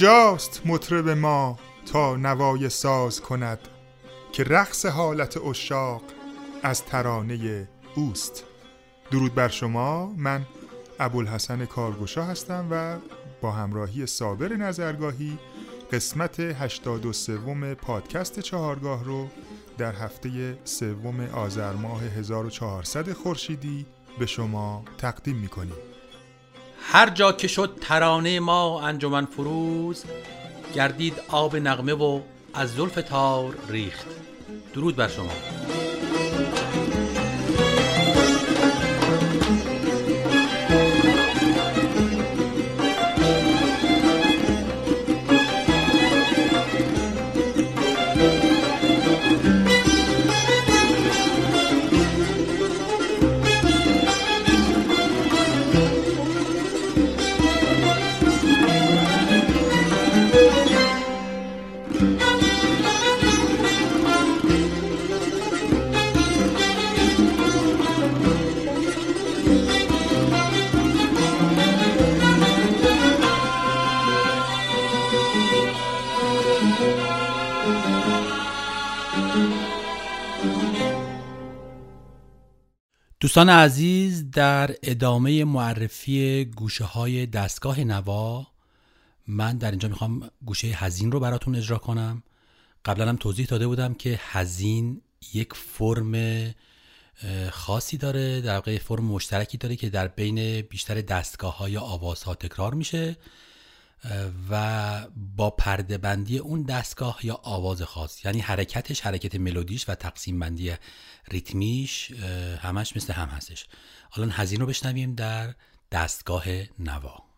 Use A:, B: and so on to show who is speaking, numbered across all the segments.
A: کجاست مطرب ما تا نوای ساز کند که رقص حالت اشاق از ترانه اوست. درود بر شما. من ابوالحسن کارگوشا هستم و با همراهی صابر نظرگاهی قسمت 83 پادکست چهارگاه رو در هفته سوم آذر ماه 1400 خورشیدی به شما تقدیم می‌کنیم.
B: هر جا که شد ترانه ما انجمن فروز گردید آب نغمه و از زلف تار ریخت. درود بر شما. دوستان عزیز در ادامه معرفی گوشه های دستگاه نوا من در اینجا می‌خوام گوشه هزین رو براتون اجرا کنم. قبلا هم توضیح داده بودم که هزین یک فرم خاصی داره در واقع فرم مشترکی داره که در بین بیشتر دستگاه های آواز ها تکرار میشه. و با پرده بندی اون دستگاه یا آواز خاص. یعنی حرکتش حرکت ملودیش و تقسیم بندی ریتمیش همش مثل هم هستش. حالا هزین رو بشنویم در دستگاه نوا.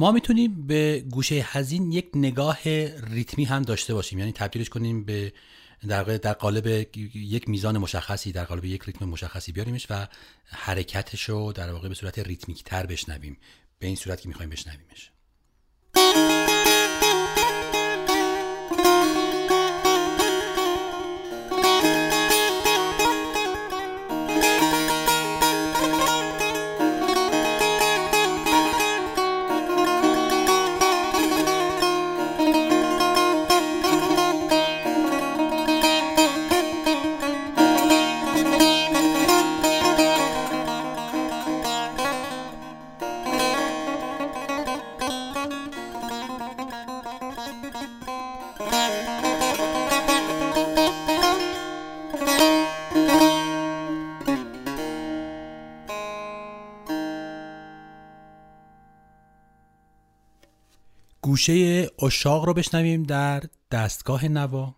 B: ما می‌تونیم به گوشه هزین یک نگاه ریتمی هم داشته باشیم. یعنی تبدیلش کنیم به در, در قالب یک میزان مشخصی در قالب یک ریتم مشخصی بیاریمش و حرکتش رو در واقع به صورت ریتمیک تر بشنویم. به این صورت که می‌خوایم بشنویمش. گوشه اشاق رو بشنویم در دستگاه نوا.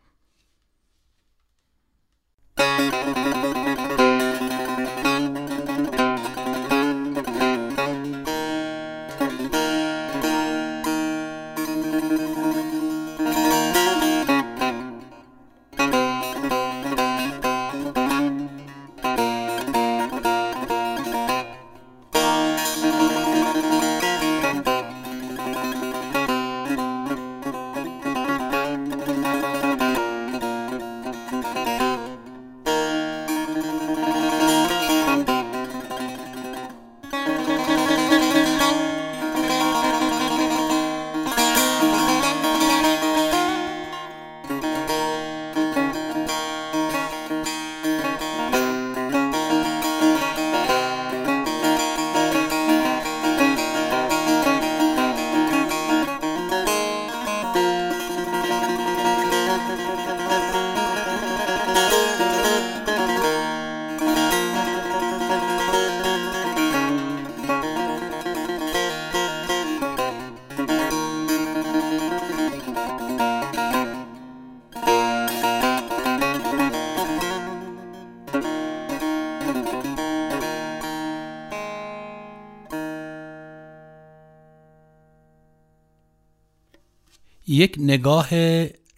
B: یک نگاه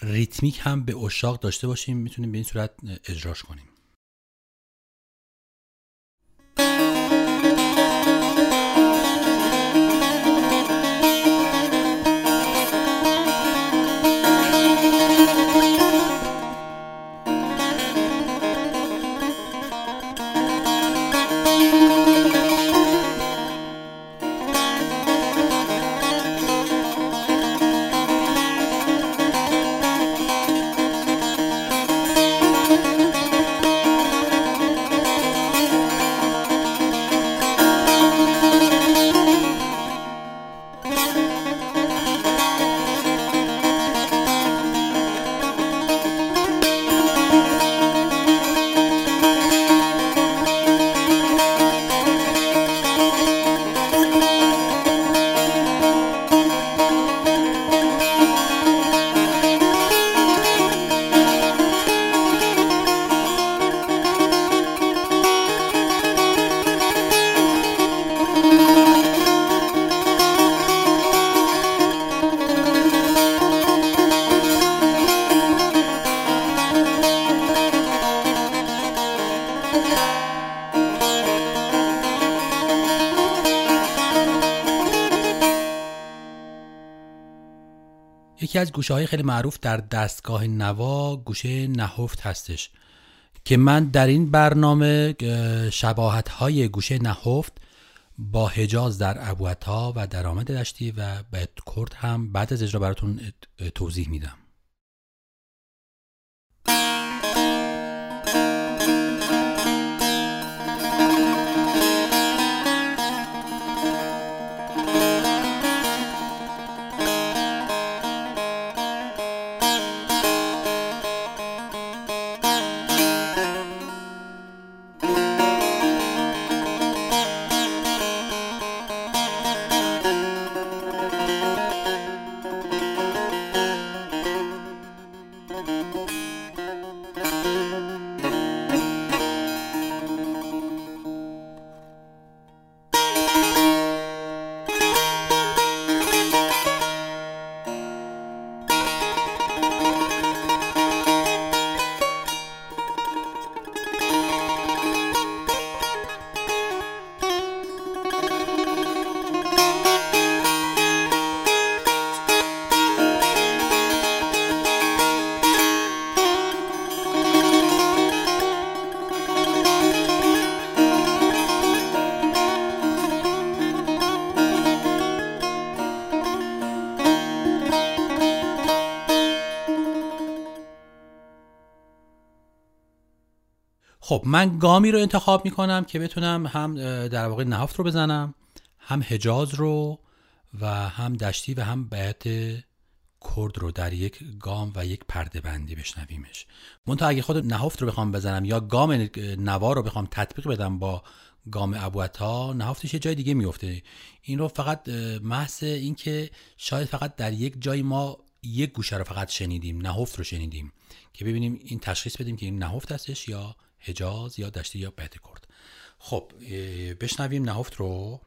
B: ریتمیک هم به اشاق داشته باشیم می‌تونیم به این صورت اجراش کنیم. یکی از گوشه های خیلی معروف در دستگاه نوا گوشه نهفت هستش که من در این برنامه شباهت های گوشه نهفت با حجاز در ابوعطا و درآمد دشتی و به کرد هم بعد از اجرا براتون توضیح میدم. خب من گامی رو انتخاب می‌کنم که بتونم هم در واقع نهافت رو بزنم هم حجاز رو و هم دشتی و هم بیت کرد رو در یک گام و یک پرده بندی بشنویمش. منتها اگه خود نهافت رو بخوام بزنم یا گام نوا رو بخوام تطبیق بدم با گام ابوعطا نهافتش یه جای دیگه میفته این رو فقط محض اینکه شاید فقط در یک جای ما یک گوشه رو فقط شنیدیم نهفت رو شنیدیم که ببینیم این تشخیص بدیم که این نهفت هستش یا حجاز یا دشتی یا کرد. خب بشنویم نهفت رو.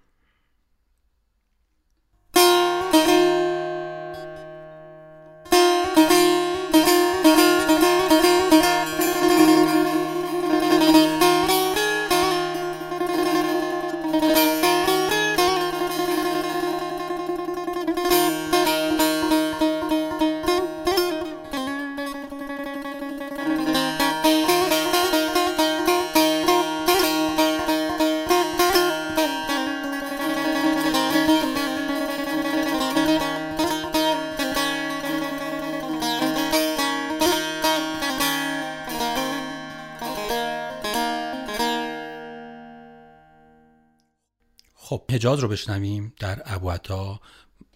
B: خب حجاز رو بشنویم در ابوعطا.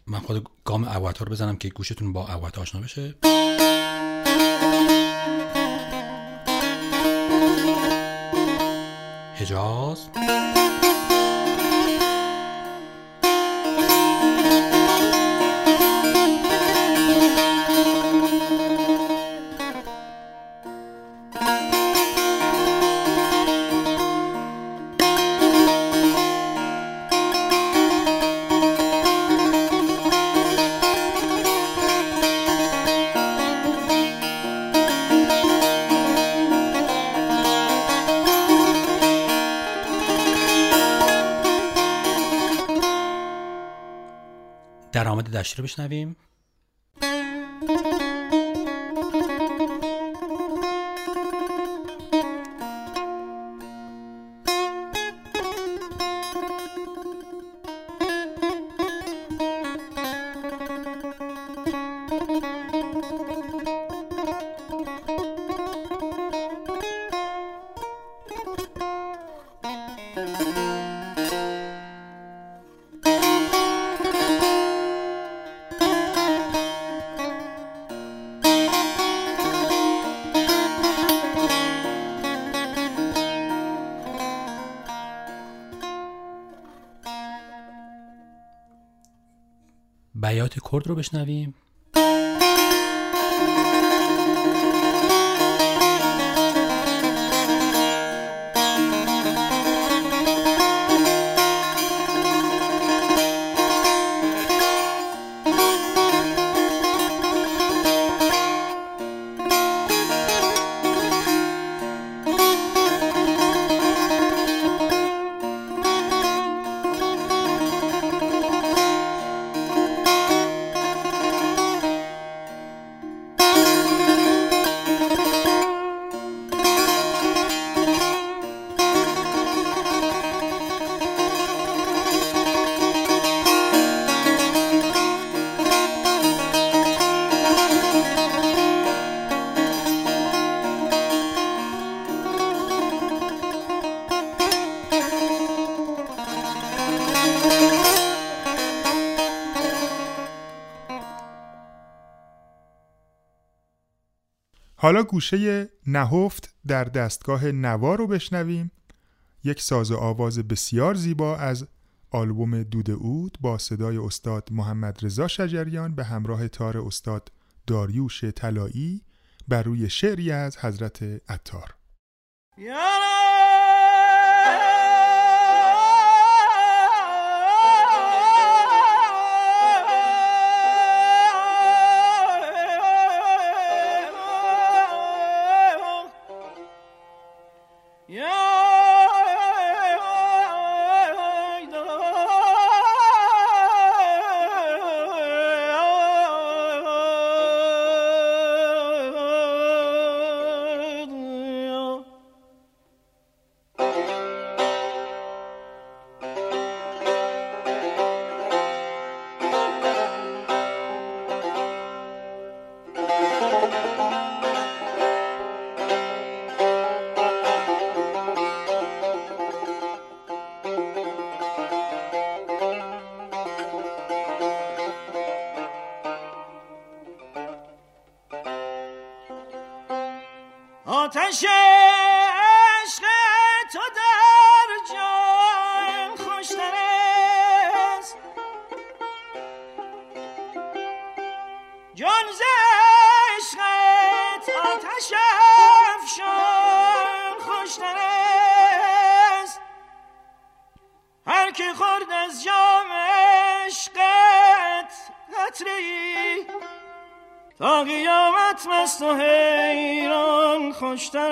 B: من خود گام ابوعطا رو بزنم که گوشتون با ابوعطا آشنا بشه. حجاز؟ درآمد دشتی رو بشنویم. بیات کرد رو بشنویم.
A: حالا گوشه نهفت در دستگاه نوا رو بشنویم. یک ساز آواز بسیار زیبا از آلبوم دود اود با صدای استاد محمد رضا شجریان به همراه تار استاد داریوش طلایی بر روی شعری از حضرت عطار.
C: Deutschland.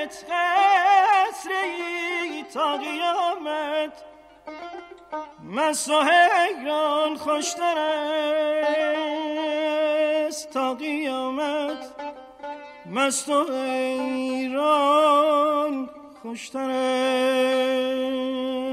C: عشقت قطره تا قیامت حیران خوشتر است تا قیامت مست و حیران خوشتر است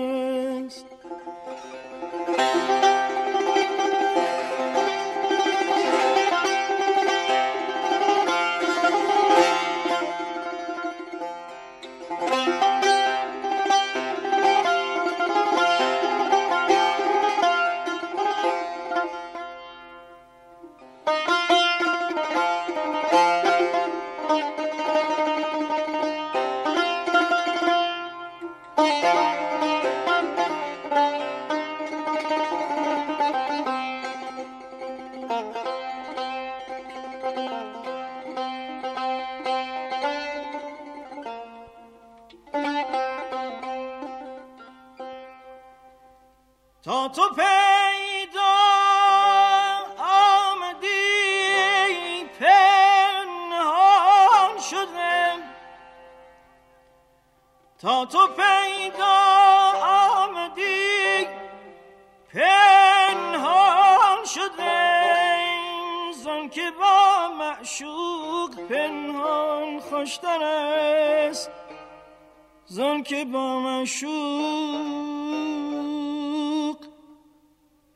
C: تا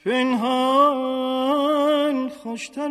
C: پنهان خوشتر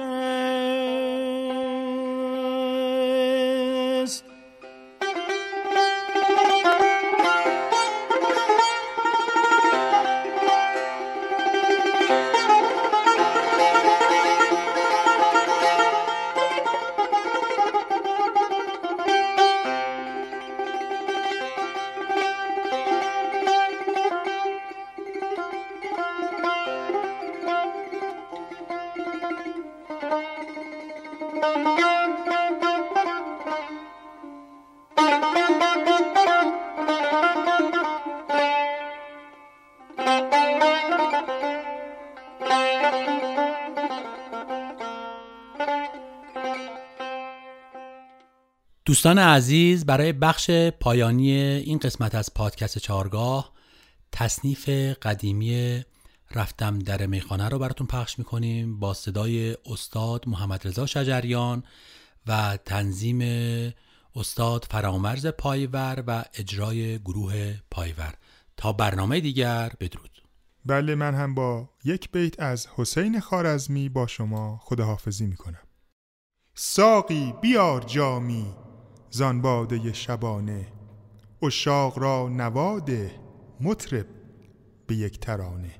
C: خوشتر
B: دوستان عزیز برای بخش پایانی این قسمت از پادکست چارگاه تصنیف قدیمی رفتم در میخانه رو براتون پخش می‌کنیم با صدای استاد محمد رضا شجریان و تنظیم استاد فرامرز پایور و اجرای گروه پایور. تا برنامه دیگر بدرود.
A: بله من هم با یک بیت از حسین خارزمی با شما خداحافظی می‌کنم. ساقی بیار جامی زانباده شبانه. اشاق را نواده مطرب به یک ترانه.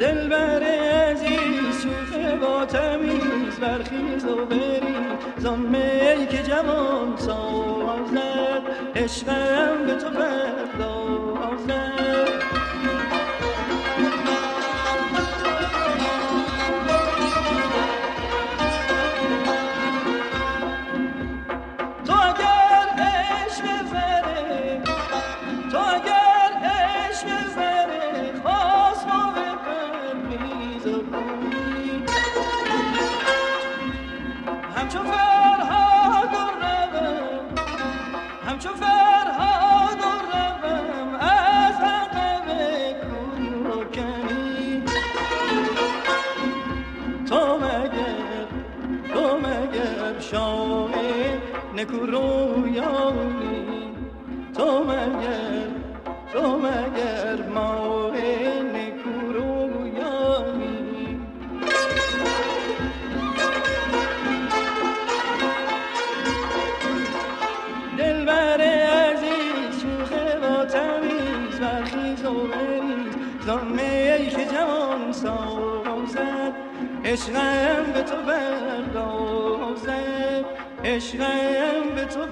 C: دلبر عزیز شوخ با تمیز برخیز و بریز ظلمه ای که جوان سازد عشقم به تو پردازد تو شاه نکورویانی تو مگر تو مگر ماه نکورویانی دلبر عزیز شوخ با تمیز برخیز و بریز. ظلمه ای که جوان سازد عشقم به تو پردازد عشقم به تو